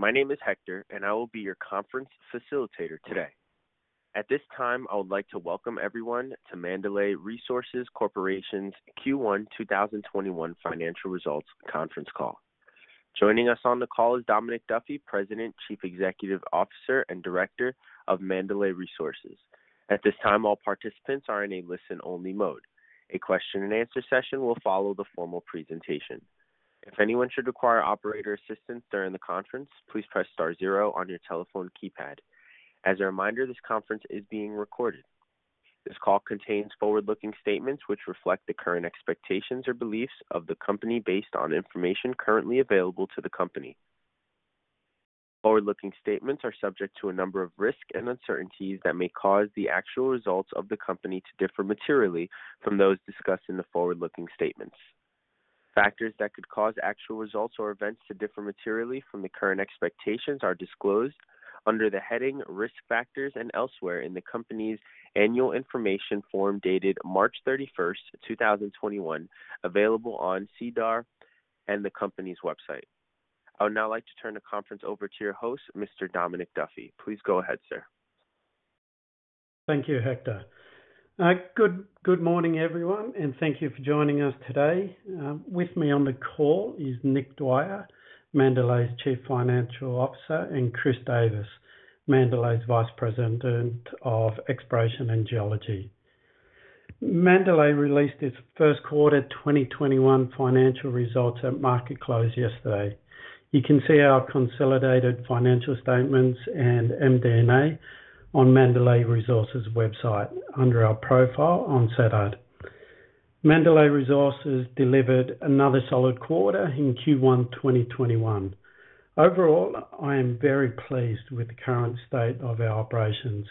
My name is Hector, and I will be your conference facilitator today. At this time, I would like to welcome everyone to Mandalay Resources Corporation's Q1 2021 financial results conference call. Joining us on the call is Dominic Duffy, President, Chief Executive Officer, and Director of Mandalay Resources. At this time, all participants are in a listen-only mode. A question and answer session will follow the formal presentation. If anyone should require operator assistance during the conference, please press star zero on your telephone keypad. As a reminder, this conference is being recorded. This call contains forward-looking statements which reflect the current expectations or beliefs of the company based on information currently available to the company. Forward-looking statements are subject to a number of risks and uncertainties that may cause the actual results of the company to differ materially from those discussed in the forward-looking statements. Factors that could cause actual results or events to differ materially from the current expectations are disclosed under the heading Risk Factors and elsewhere in the company's annual information form dated March 31st, 2021, available on SEDAR and the company's website. I would now like to turn the conference over to your host, Mr. Dominic Duffy. Please go ahead, sir. Thank you, Hector. Uh, good good morning, everyone, and thank you for joining us today. Uh, with me on the call is Nick Dwyer, Mandalay's Chief Financial Officer, and Chris Davis, Mandalay's Vice President of Exploration and Geology. Mandalay released its first quarter 2021 financial results at market close yesterday. You can see our consolidated financial statements and MD&A on Mandalay Resources website under our profile on SEDAR. Mandalay Resources delivered another solid quarter in Q1 2021. Overall, I am very pleased with the current state of our operations.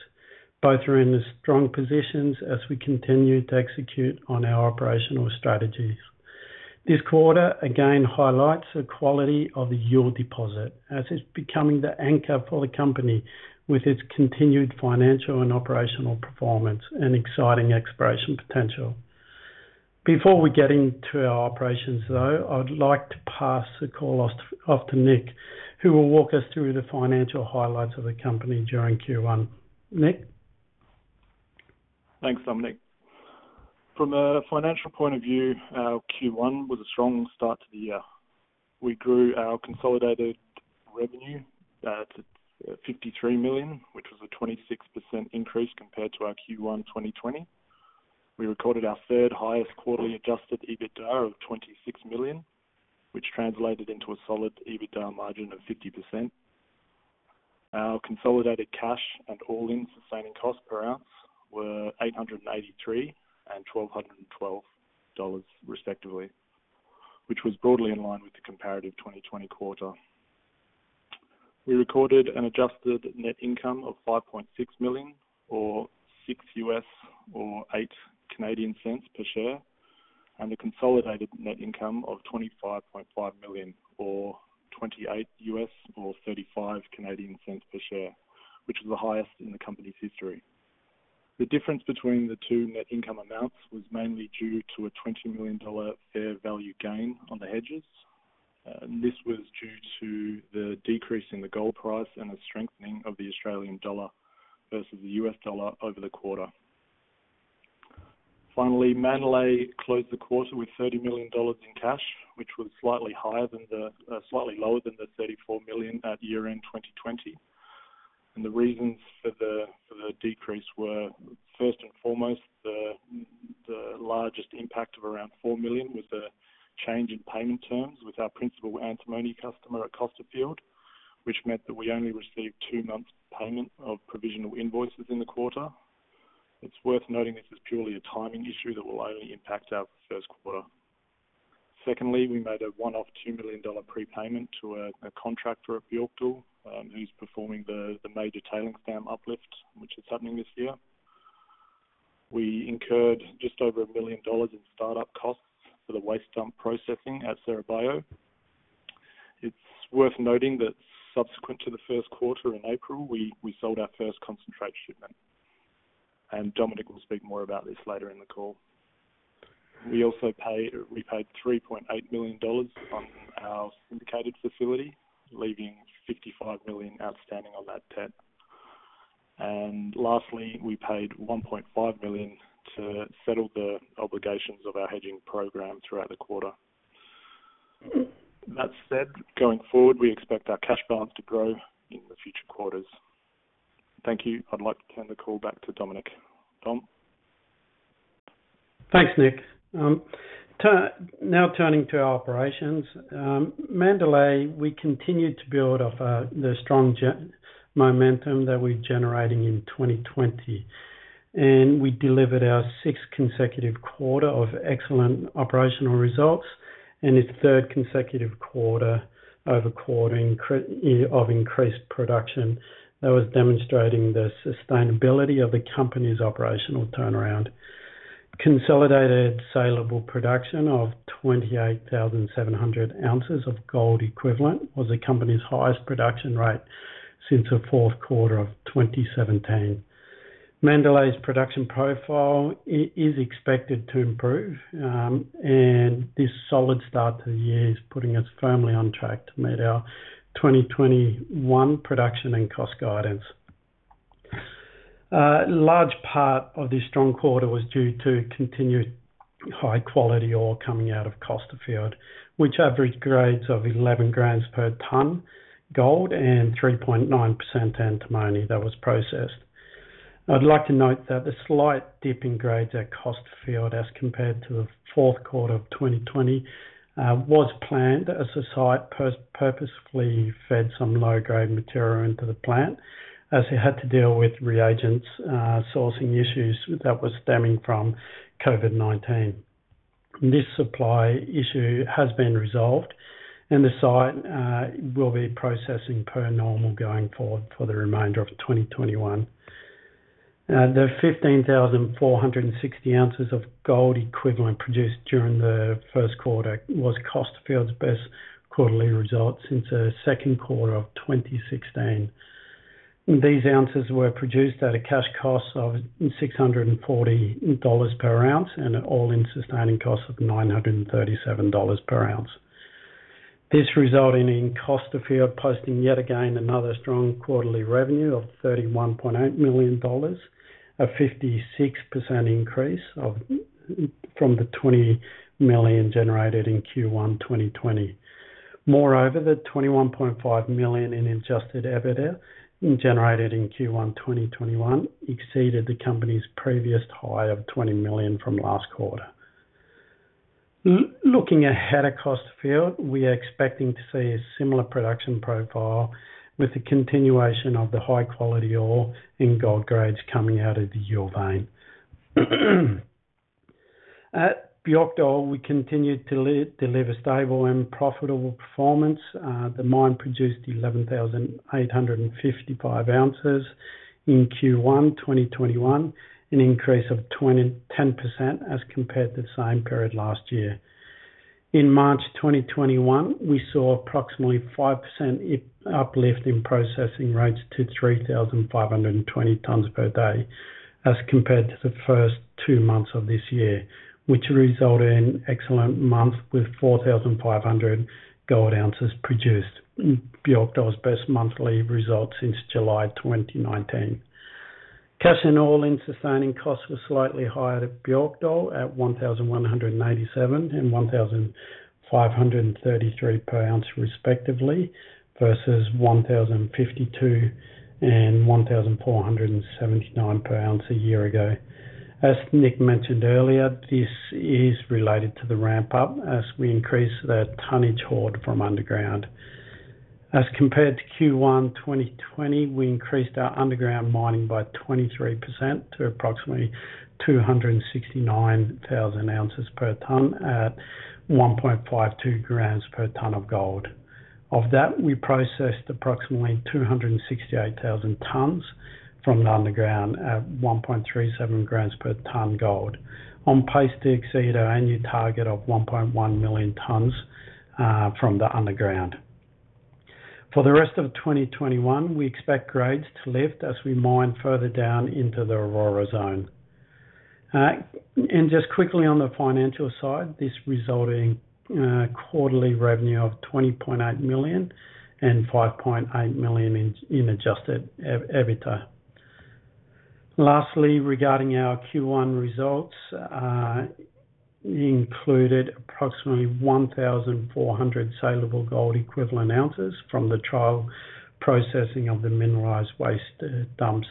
Both are in strong positions as we continue to execute on our operational strategies. This quarter again highlights the quality of the Youle deposit as it's becoming the anchor for the company with its continued financial and operational performance and exciting exploration potential. Before we get into our operations, though, I would like to pass the call off to Nick, who will walk us through the financial highlights of the company during Q1. Nick? Thanks, Dominic. From a financial point of view, our Q1 was a strong start to the year. We grew our consolidated revenue uh, to Uh, 53 million, which was a 26% increase compared to our Q1 2020. We recorded our third highest quarterly adjusted EBITDA of 26 million, which translated into a solid EBITDA margin of 50%. Our consolidated cash and all-in sustaining cost per ounce were 883 and 1,212 dollars respectively, which was broadly in line with the comparative 2020 quarter. We recorded an adjusted net income of 5.6 million or $0.06 or 0.08 per share, and a consolidated net income of 25.5 million or $0.28 or 0.35 per share, which is the highest in the company's history. The difference between the two net income amounts was mainly due to a 20 million dollar fair value gain on the hedges. Uh, this was due to the decrease in the gold price and a strengthening of the Australian dollar versus the US dollar over the quarter. Finally, Mandalay closed the quarter with 30 million dollars in cash, which was slightly uh, lower than the 34 million at year-end 2020. And The reasons for the decrease were, first and foremost, the largest impact of around 4 million was the change in payment terms with our principal antimony customer at Costerfield, which meant that we only received two months payment of provisional invoices in the quarter. It's worth noting this is purely a timing issue that will only impact our first quarter. Secondly, we made a one-off 2 million dollar prepayment to a contractor at Björkdal, um, who's performing the major tailings dam uplift, which is happening this year. We incurred just over 1 million dollars in start-up costs for the waste dump processing at Cerro. It's worth noting that subsequent to the first quarter in April, we sold our first concentrate shipment, and Dominic will speak more about this later in the call. We also repaid 3.8 million dollars on our syndicated facility, leaving 55 million outstanding on that debt. And lastly, we paid 1.5 million to settle the obligations of our hedging program throughout the quarter. That said, going forward, we expect our cash balance to grow in the future quarters. Thank you. I'd like to turn the call back to Dominic. Dom? Thanks, Nick. Um, now turning to our operations. Um, Mandalay, we continued to build off uh, the strong momentum that we're generating in 2020, and we delivered our sixth consecutive quarter of excellent operational results and its third consecutive quarter-over-quarter of increased production that was demonstrating the sustainability of the company's operational turnaround. Consolidated saleable production of 28,700 ounces of gold equivalent was the company's highest production rate since the fourth quarter of 2017. Mandalay's production profile is expected to improve, um, and this solid start to the year is putting us firmly on track to meet our 2021 production and cost guidance. A large part of this strong quarter was due to continued high-quality ore coming out of Costerfield, which averaged grades of 11 grams per ton gold and 3.9% antimony that was processed. I'd like to note that the slight dip in grades at Costerfield as compared to the fourth quarter of 2020 uh, was planned as the site purposefully fed some low-grade material into the plant as it had to deal with reagents uh, sourcing issues that were stemming from COVID-19. This supply issue has been resolved, and the site uh, will be processing per normal going forward for the remainder of 2021. Uh, the 15,460 ounces of gold equivalent produced during the first quarter was Costerfield's best quarterly result since the second quarter of 2016. These ounces were produced at a cash cost of 640 dollars per ounce and an all-in sustaining cost of 937 dollars per ounce. This resulting in Costerfield posting yet again another strong quarterly revenue of 31.8 million dollars, a 56% increase from the 20 million generated in Q1 2020. Moreover, the 21.5 million in adjusted EBITDA generated in Q1 2021 exceeded the company's previous high of 20 million from last quarter. Looking ahead at field, we are expecting to see a similar production profile with the continuation of the high-quality ore and gold grades coming out of the Youle vein. At Björkdal, we continued to deliver stable and profitable performance. Uh, the mine produced 11,855 ounces in Q1 2021, an increase of 10% as compared to the same period last year. In March 2021, we saw approximately 5% uplift in processing rates to 3,520 tons per day as compared to the first two months of this year, which resulted in excellent month with 4,500 gold ounces produced. Björkdal's best monthly result since July 2019. Cash and all-in sustaining costs were slightly higher at Björkdal at 1,187 and 1,533 per ounce respectively, versus 1,052 and 1,479 per ounce a year ago. As Nick mentioned earlier, this is related to the ramp-up as we increase the tonnage hauled from underground. As compared to Q1 2020, we increased our underground mining by 23% to approximately 269,000 ounces per ton at 1.52 grams per ton of gold. Of that, we processed approximately 268,000 tons from the underground at 1.37 grams per ton gold, on pace to exceed our annual target of 1.1 million tons uh, from the underground. For the rest of 2021, we expect grades to lift as we mine further down into the Aurora zone. Uh, and just quickly on the financial side, this resulted in uh, quarterly revenue of 20.8 million and 5.8 million in adjusted EBITDA. Lastly, regarding our Q1 results, uh, included approximately 1,400 saleable gold equivalent ounces from the trial processing of the mineralized waste uh, dumps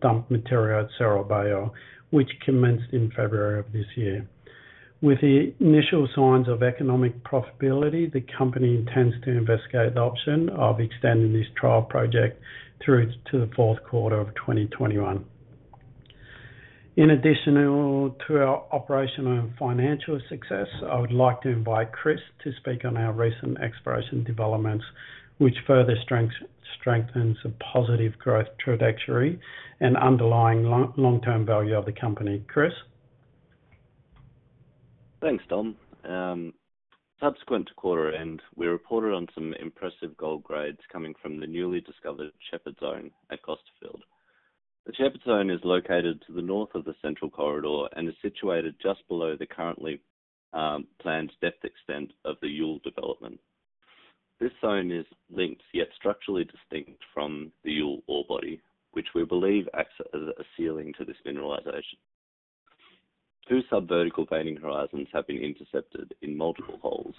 dump material at Cerro Bayo, which commenced in February of this year. With the initial signs of economic profitability, the company intends to investigate the option of extending this trial project through to the fourth quarter of 2021. In addition to our operational and financial success, I would like to invite Chris to speak on our recent exploration developments, which further strengthens the positive growth trajectory and underlying long-term value of the company. Chris? Thanks, Dom. Um, subsequent to quarter end, we reported on some impressive gold grades coming from the newly discovered Shepherd Zone at Costerfield. The Shepherd Zone is located to the north of the central corridor and is situated just below the currently um, planned depth extent of the Youle development. This zone is linked, yet structurally distinct from the Youle ore body, which we believe acts as a ceiling to this mineralization. Two sub-vertical veining horizons have been intercepted in multiple holes.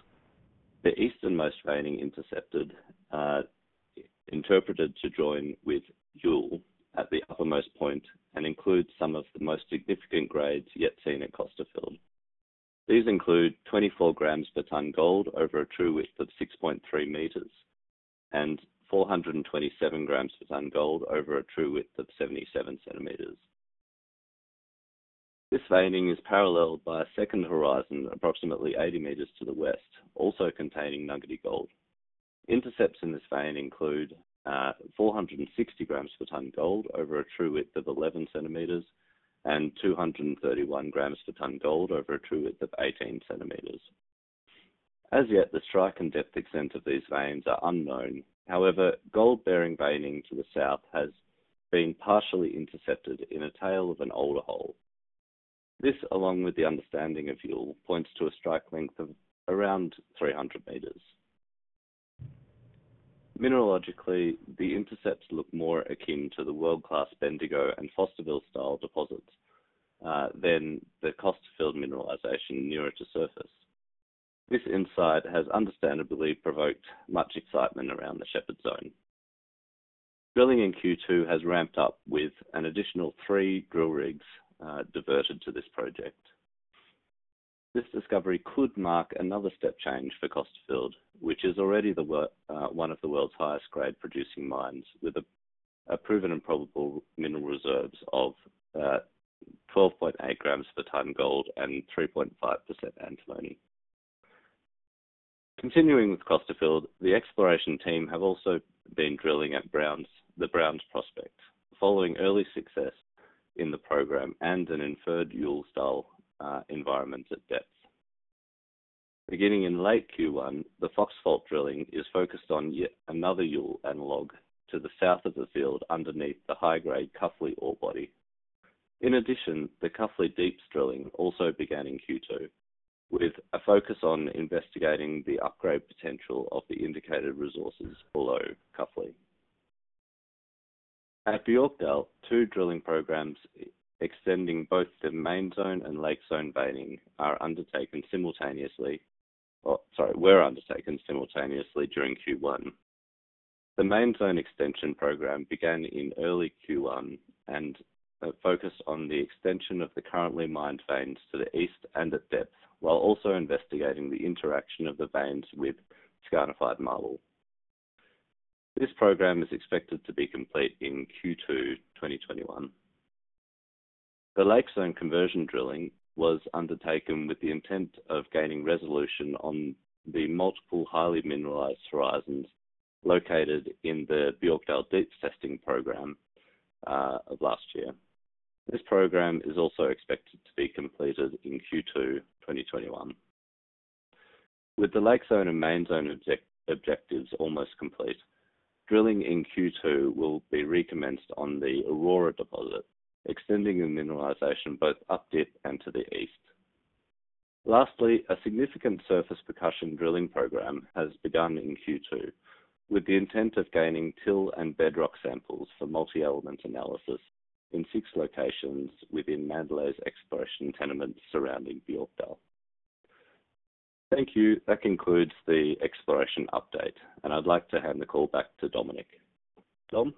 The easternmost veining intercepted, uh, interpreted to join with Youle at the uppermost point and includes some of the most significant grades yet seen at Costerfield. These include 24 grams per ton gold over a true width of 6.3 meters and 427 grams per ton gold over a true width of 77 centimeters. This veining is paralleled by a second horizon approximately 80 meters to the west, also containing nuggety gold. Intercepts in this vein include 460 grams per ton gold over a true width of 11 centimeters and 231 grams per ton gold over a true width of 18 centimeters. As yet, the strike and depth extent of these veins are unknown. However, gold-bearing veining to the south has been partially intercepted in a tail of an older hole. This, along with the understanding of Youle, points to a strike length of around 300 meters. Mineralogically, the intercepts look more akin to the world-class Bendigo and Fosterville-style deposits uh, than the Costerfield mineralization nearer to surface. This insight has understandably provoked much excitement around the Shepherd Zone. Drilling in Q2 has ramped up with an additional three drill rigs uh, diverted to this project. This discovery could mark another step change for Costerfield, which is already the, uh, one of the world's highest grade producing mines with a a proven and probable mineral reserves of uh, 12.8 grams per ton gold and 3.5% antimony. Continuing with Costerfield, the exploration team have also been drilling at Browns, the Browns prospect, following early success in the program and an inferred Youle-style environment at depth. Beginning in late Q1, the Fox Fault drilling is focused on yet another Youle analog to the south of the field underneath the high-grade Cuffley ore body. In addition, the Cuffley Deeps drilling also began in Q2, with a focus on investigating the upgrade potential of the indicated resources below Cuffley. At Björkdal, two drilling programs extending both the Main Zone and Lake Zone veining are undertaken simultaneously or sorry, were undertaken simultaneously during Q1. The Main Zone extension program began in early Q1 and uh, focused on the extension of the currently mined veins to the east and at depth, while also investigating the interaction of the veins with skarnified marble. This program is expected to be complete in Q2 2021. The Lake Zone conversion drilling was undertaken with the intent of gaining resolution on the multiple highly mineralized horizons located in the Björkdal Deeps testing program uh, of last year. This program is also expected to be completed in Q2 2021. With the Lake Zone and Main Zone object objectives almost complete, drilling in Q2 will be recommenced on the Aurora deposit, extending the mineralization both up dip and to the east. Lastly, a significant surface percussion drilling program has begun in Q2 with the intent of gaining till and bedrock samples for multi-element analysis in six locations within Mandalay's exploration tenements surrounding Björkdal. Thank you. That concludes the exploration update, and I'd like to hand the call back to Dominic. Dom?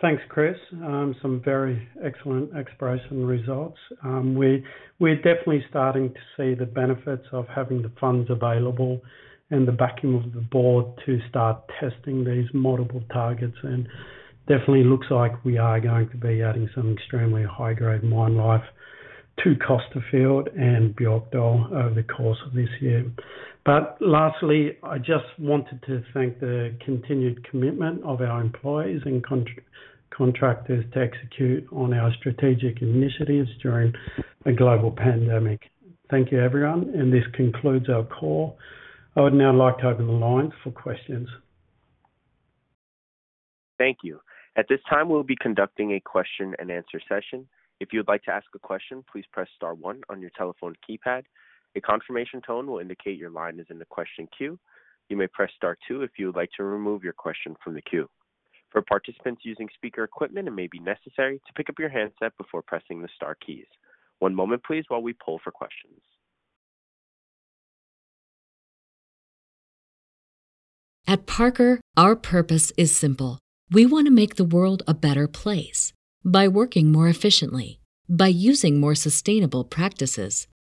Thanks, Chris. Um, some very excellent exploration results. Um, we're definitely starting to see the benefits of having the funds available and the backing of the board to start testing these multiple targets, and definitely looks like we are going to be adding some extremely high-grade mine life to Costerfield and Björkdal over the course of this year. But lastly, I just wanted to thank the continued commitment of our employees and contractors to execute on our strategic initiatives during a global pandemic. Thank you, everyone, and this concludes our call. I would now like to open the lines for questions. Thank you. At this time, we'll be conducting a question and answer session. If you would like to ask a question, please press star one on your telephone keypad. A confirmation tone will indicate your line is in the question queue. You may press star two if you would like to remove your question from the queue. For participants using speaker equipment, it may be necessary to pick up your handset before pressing the star keys. One moment, please, while we poll for questions. At Parker, our purpose is simple. We want to make the world a better place by working more efficiently, by using more sustainable practices,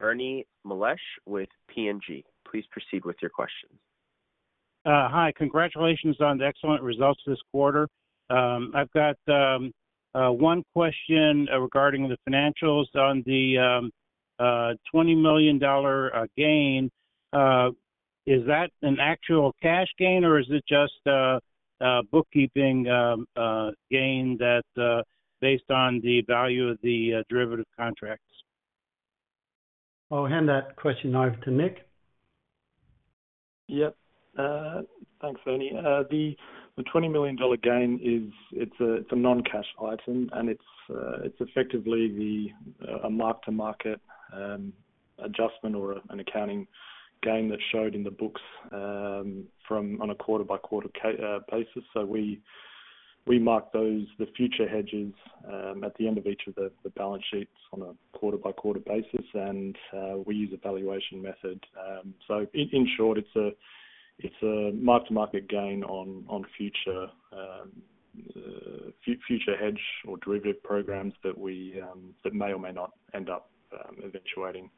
Ernie Malesh with PNG. Please proceed with your question. Uh, hi, congratulations on the excellent results this quarter. Um, I've got um, uh, one question uh, regarding the financials on the um, uh, $20 million gain. Is that an actual cash gain or is it just a bookkeeping gain that based on the value of the derivative contracts? I'll hand that question over to Nick. Yep. Uh, thanks, Ernie. Uh, the the $20 million gain is it's a it's a non-cash item, and it's it's effectively a mark-to-market um, adjustment or an accounting gain that showed in the books um, from on a quarter-by-quarter basis. So we we mark those, the future hedges, um, at the end of each of the balance sheets on a quarter-by-quarter basis, and uh, we use a valuation method. Um, so in short, it's a mark-to-market gain on future um, uh, future hedge or derivative programs that we that may or may not end up eventuating.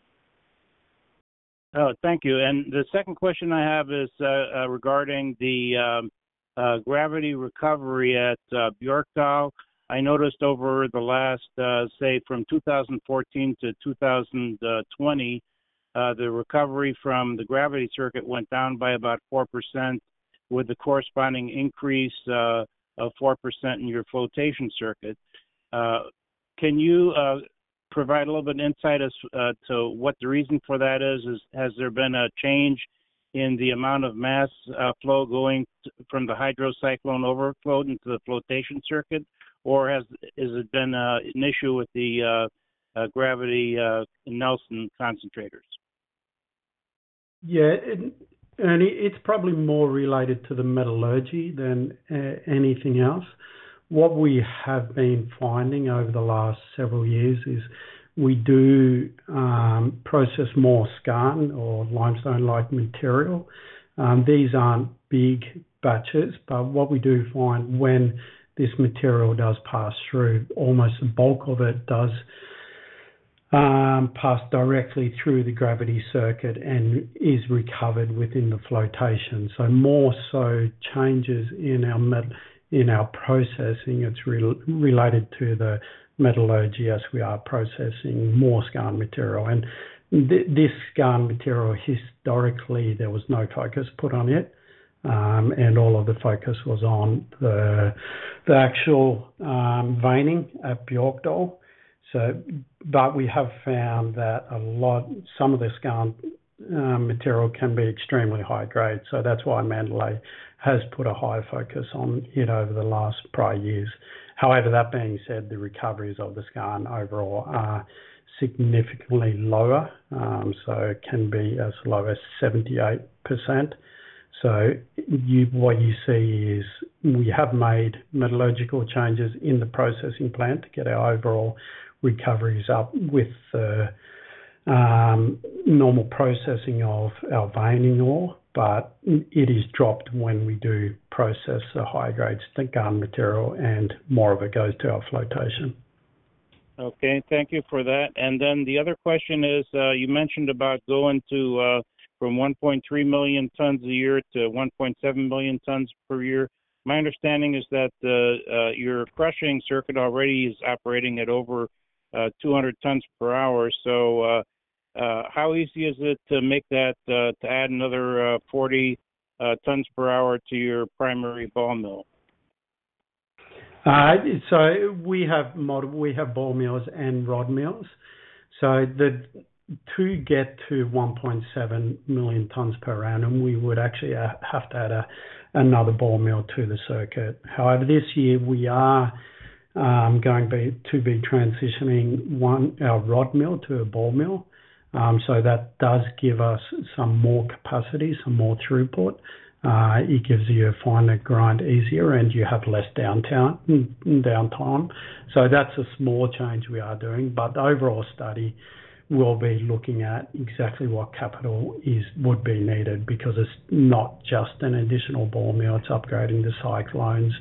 Oh, thank you. And the second question I have is uh, regarding the uh, gravity recovery at uh, Björkdal. I noticed over the last, uh, say, from 2014 to 2020, uh, the recovery from the gravity circuit went down by about 4%, with the corresponding increase uh, of 4% in your flotation circuit. Uh, can you provide a little bit of insight as to what the reason for that is? is? Has there been a change in the amount of mass uh, flow going to, from the hydrocyclone overflow into the flotation circuit, or has has it been uh, an issue with the uh, uh gravity uh, Knelson concentrators? Yeah, it, Ernie, it's probably more related to the metallurgy than uh, anything else. What we have been finding over the last several years is we do um, process more skarn or limestone-like material. Um, these aren't big batches, but what we do find when this material does pass through, almost the bulk of it does um, pass directly through the gravity circuit and is recovered within the flotation. So more so changes in our met- in our processing. It's re- related to the metallurgy as we are processing more skarn material. And th- this skarn material, historically, there was no focus put on it. Um, and all of the focus was on the, the actual um, veining at Björkdal. So, but we have found that a lot, some of the skarn um, material can be extremely high grade. So that's why Mandalay has put a high focus on it over the last prior years. However, that being said, the recoveries of the skarn overall are significantly lower, um, so it can be as low as 78%. So you, what you see is we have made metallurgical changes in the processing plant to get our overall recoveries up with the um, normal processing of our veining ore, but it is dropped when we do process the high-grade skarn material, and more of it goes to our flotation. Okay, thank you for that. And then the other question is, uh, you mentioned about going to uh, from 1.3 million tons a year to 1.7 million tons per year. My understanding is that uh, your crushing circuit already is operating at over 200 tons per hour. So uh, how easy is it to make that uh, to add another uh, 40 tons per hour to your primary ball mill? So we have we have ball mills and rod mills. So the to get to 1.7 million tons per annum, we would actually have to add a, another ball mill to the circuit. However, this year we are um, going be, to be transitioning one our rod mill to a ball mill. Um, so that does give us some more capacity, some more throughput. Uh, it gives you a finer grind easier, and you have less downtime. Downtime. So that's a small change we are doing, but the overall study will be looking at exactly what capital would be needed because it's not just an additional ball mill, it's upgrading the cyclones,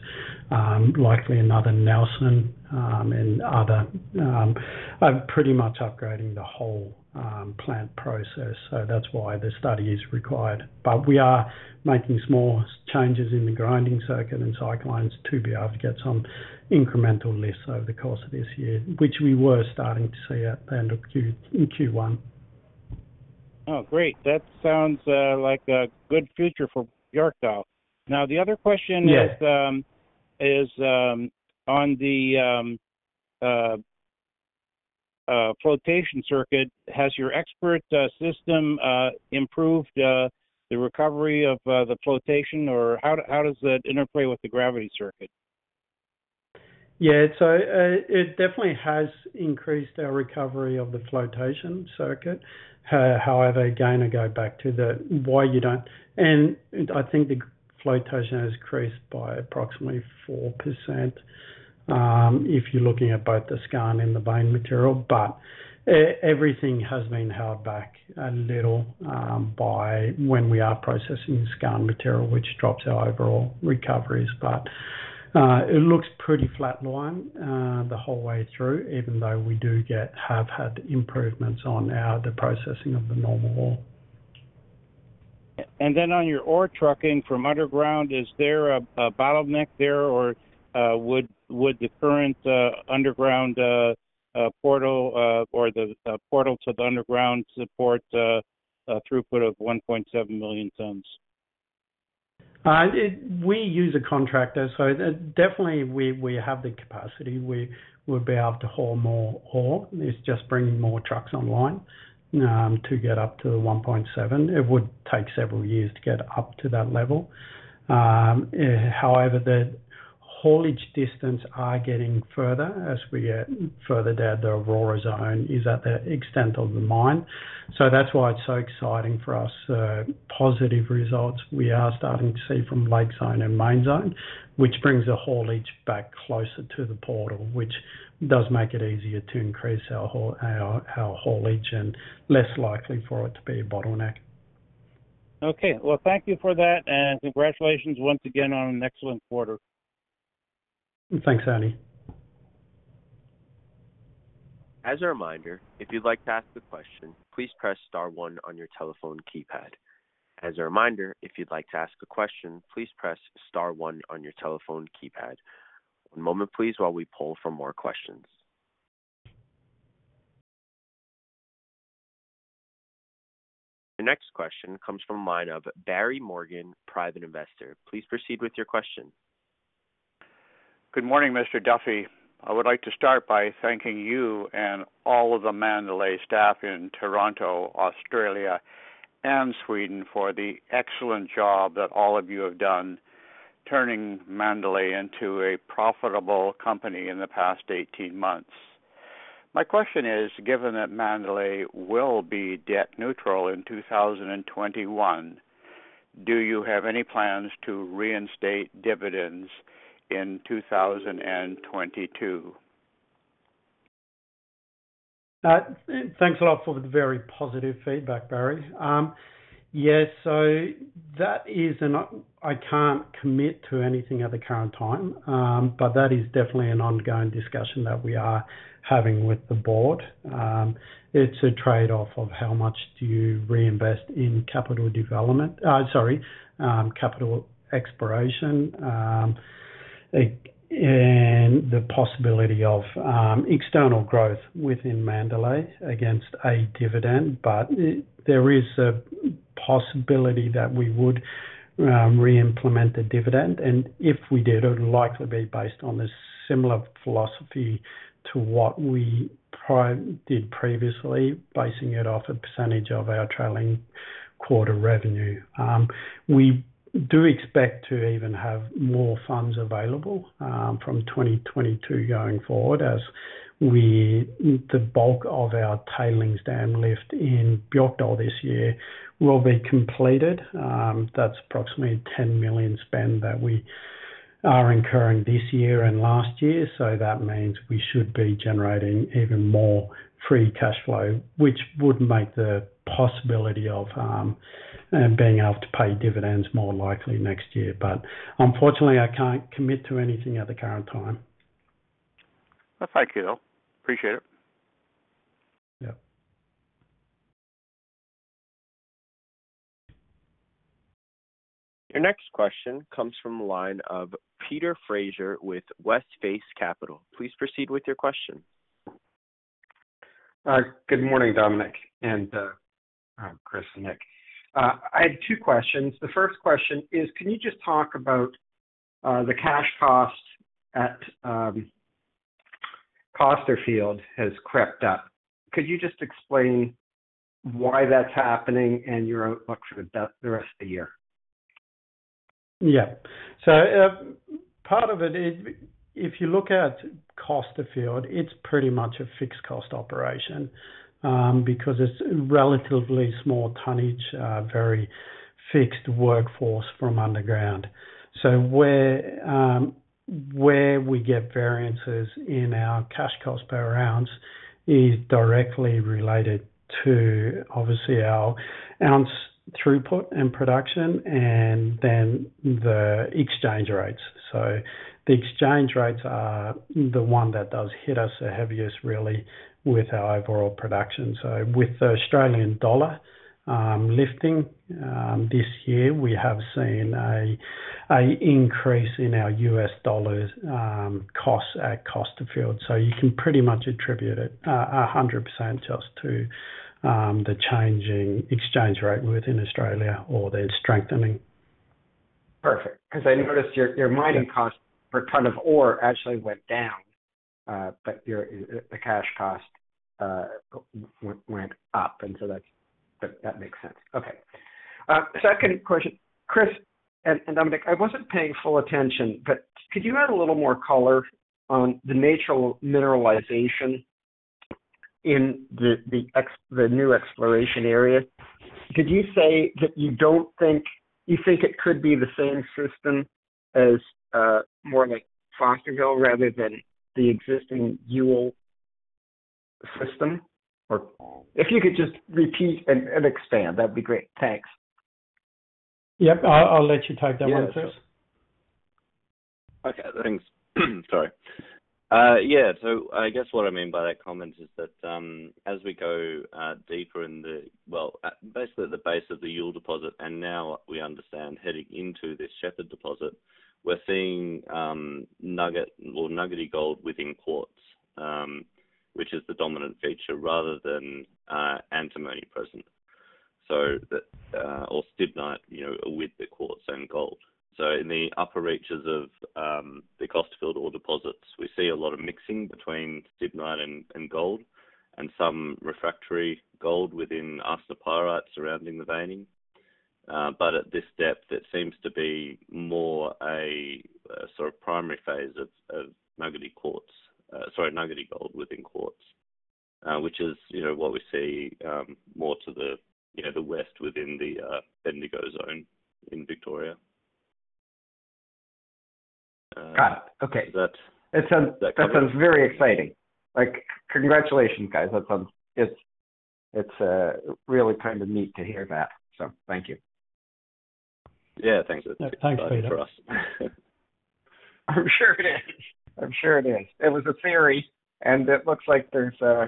um, likely another Knelson, um, and other, pretty much upgrading the whole um, plant process. So that's why the study is required. But we are making small changes in the grinding circuit and cyclones to be able to get some incremental lifts over the course of this year, which we were starting to see at the end of Q, Q1. Oh, great. That sounds uh, like a good future for Björkdal. Now, the other question yes. is um, is um, on the um, uh, uh, flotation circuit. Has your expert uh, system uh, improved uh, the recovery of the flotation, or how, how does that interplay with the gravity circuit? Yeah, so uh, it definitely has increased our recovery of the flotation circuit. Uh, however, again, I go back to the why you don't, and I think the flotation has increased by approximately 4%, um, if you're looking at both the skarn and the vein material. But everything has been held back a little um, by when we are processing skarn material, which drops our overall recoveries. But uh, it looks pretty flatline uh, the whole way through, even though we do get have had improvements on our the processing of the normal ore. And then on your ore trucking from underground, is there a, a bottleneck there, or uh, would would the current uh, underground uh, uh, portal or the portal to the underground support a throughput of 1.7 million tons? We use a contractor, so definitely we, have the capacity. We would be able to haul more ore. It's just bringing more trucks online um, to get up to the 1.7. It would take several years to get up to that level. Um, eh, however, the haulage distance are getting further as we get further down the Aurora zone is at the extent of the mine. So that's why it's so exciting for us. Uh, positive results we are starting to see from Lake Zone and Main Zone, which brings the haulage back closer to the portal, which does make it easier to increase our haulage and less likely for it to be a bottleneck. Okay. Well, thank you for that, and congratulations once again on an excellent quarter. Thanks, Andy. As a reminder, if you'd like to ask a question, please press star one on your telephone keypad. As a reminder, if you'd like to ask a question, please press star one on your telephone keypad. One moment, please, while we poll for more questions. The next question comes from line of Barry Morgan, private investor. Please proceed with your question. Good morning, Mr. Duffy. I would like to start by thanking you and all of the Mandalay staff in Toronto, Australia, and Sweden for the excellent job that all of you have done turning Mandalay into a profitable company in the past 18 months. My question is, given that Mandalay will be debt neutral in 2021, do you have any plans to reinstate dividends in 2022? Uh, thanks a lot for the very positive feedback, Barry. Um, yes, so that is an... I can't commit to anything at the current time, um, but that is definitely an ongoing discussion that we are having with the board. Um, it's a trade-off of how much do you reinvest in capital development, uh, sorry, capital exploration, and the possibility of um, external growth within Mandalay against a dividend. But there is a possibility that we would um, re-implement the dividend. And if we did, it would likely be based on a similar philosophy to what we did previously, basing it off a percentage of our trailing quarter revenue. Um, we do expect to even have more funds available um, from 2022 going forward as we the bulk of our tailings dam lift in Björkdal this year will be completed. Um, that's approximately 10 million spend that we are incurring this year and last year. So that means we should be generating even more free cash flow, which would make the possibility of um, being able to pay dividends more likely next year. But unfortunately, I can't commit to anything at the current time. Well, Thank you. though. Appreciate it. Yep. Your next question comes from the line of Peter Fraser with West Face Capital. Please proceed with your question. Good morning, Dominic and uh, uh, Chris and Nick. I had two questions. The first question is, can you just talk about uh, the cash cost at um, Costerfield has crept up? Could you just explain why that's happening and your outlook for the rest of the year? Yeah. So uh, part of it is, if you look at Costerfield, it's pretty much a fixed cost operation because it's relatively small tonnage, very fixed workforce from underground. So where um where we get variances in our cash cost per ounce is directly related to, obviously, our ounce throughput and production and then the exchange rates. So the exchange rates are the one that does hit us the heaviest, really, with our overall production. So with the Australian dollar um, lifting um, this year, we have seen an increase in our US dollars um, costs at Costerfield. So you can pretty much attribute it uh, 100% just to the changing exchange rate within Australia or the strengthening. Perfect. Because I noticed your mining cost per ton of ore actually went down, Uh, but the cash cost uh, went up. And so that makes sense. Okay. Uh, second question, Chris and Dominic, I wasn't paying full attention, but could you add a little more color on the natural mineralization in the new exploration area? Did you say that you don't think you think it could be the same system as uh, more like Fosterville rather than the existing Youle system? Or if you could just repeat and, and expand, that'd be great. Thanks. Yep, I'll, I'll let you take that Yeah, one sure. first. Okay, thanks. Sorry. Uh, yeah, so I guess what I mean by that comment is that um, as we go uh, deeper in the, well, at, basically at the base of the Youle deposit, and now we understand heading into this Shepherd deposit, we're seeing um, nugget or nuggety gold within quartz, um, which is the dominant feature rather than uh, antimony present. So that, uh, or stibnite, you know, with the quartz and gold. So in the upper reaches of um, the Costerfield ore deposits, we see a lot of mixing between stibnite and, and gold, and some refractory gold within arsenopyrite surrounding the veining. Uh, but at this depth, it seems to be more a, a sort of primary phase of, of nuggety quartz, uh, sorry, nuggety gold within quartz, uh, which is you know what we see um, more to the you know the west within the uh, Bendigo zone in Victoria. Uh, Got it. Okay. That That sounds That that, sounds very exciting. Like congratulations, guys. That sounds it's it's uh, really kind of neat to hear that. So thank you. Yeah? Thanks. It's Yeah, thanks, Peter. for us. I'm sure it is. I'm sure it is. It was a theory, and it looks like there's uh,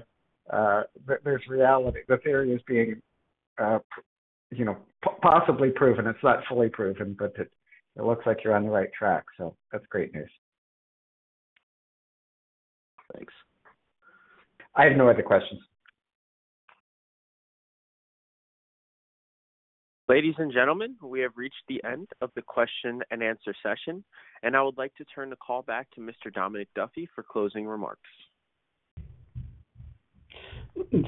uh, there's reality. The theory is being, uh, you know, p- possibly proven. It's not fully proven, but it it looks like you're on the right track. So that's great news. Thanks. I have no other questions. Ladies and gentlemen, we have reached the end of the question and answer session, and I would like to turn the call back to Mr. Dominic Duffy for closing remarks.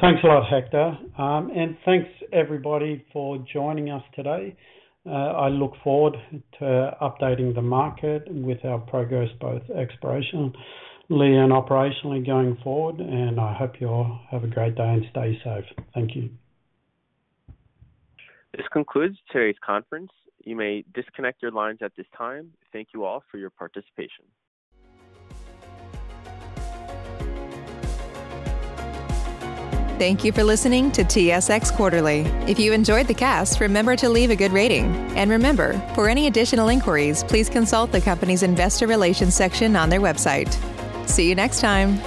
Thanks a lot, Hector. Um, and thanks everybody for joining us today. Uh, I look forward to updating the market with our progress both explorationally and operationally going forward. And I hope you all have a great day and stay safe. Thank you. This concludes today's conference. You may disconnect your lines at this time. Thank you all for your participation. Thank you for listening to TSX Quarterly. If you enjoyed the cast, remember to leave a good rating. And remember, for any additional inquiries, please consult the company's investor relations section on their website. See you next time.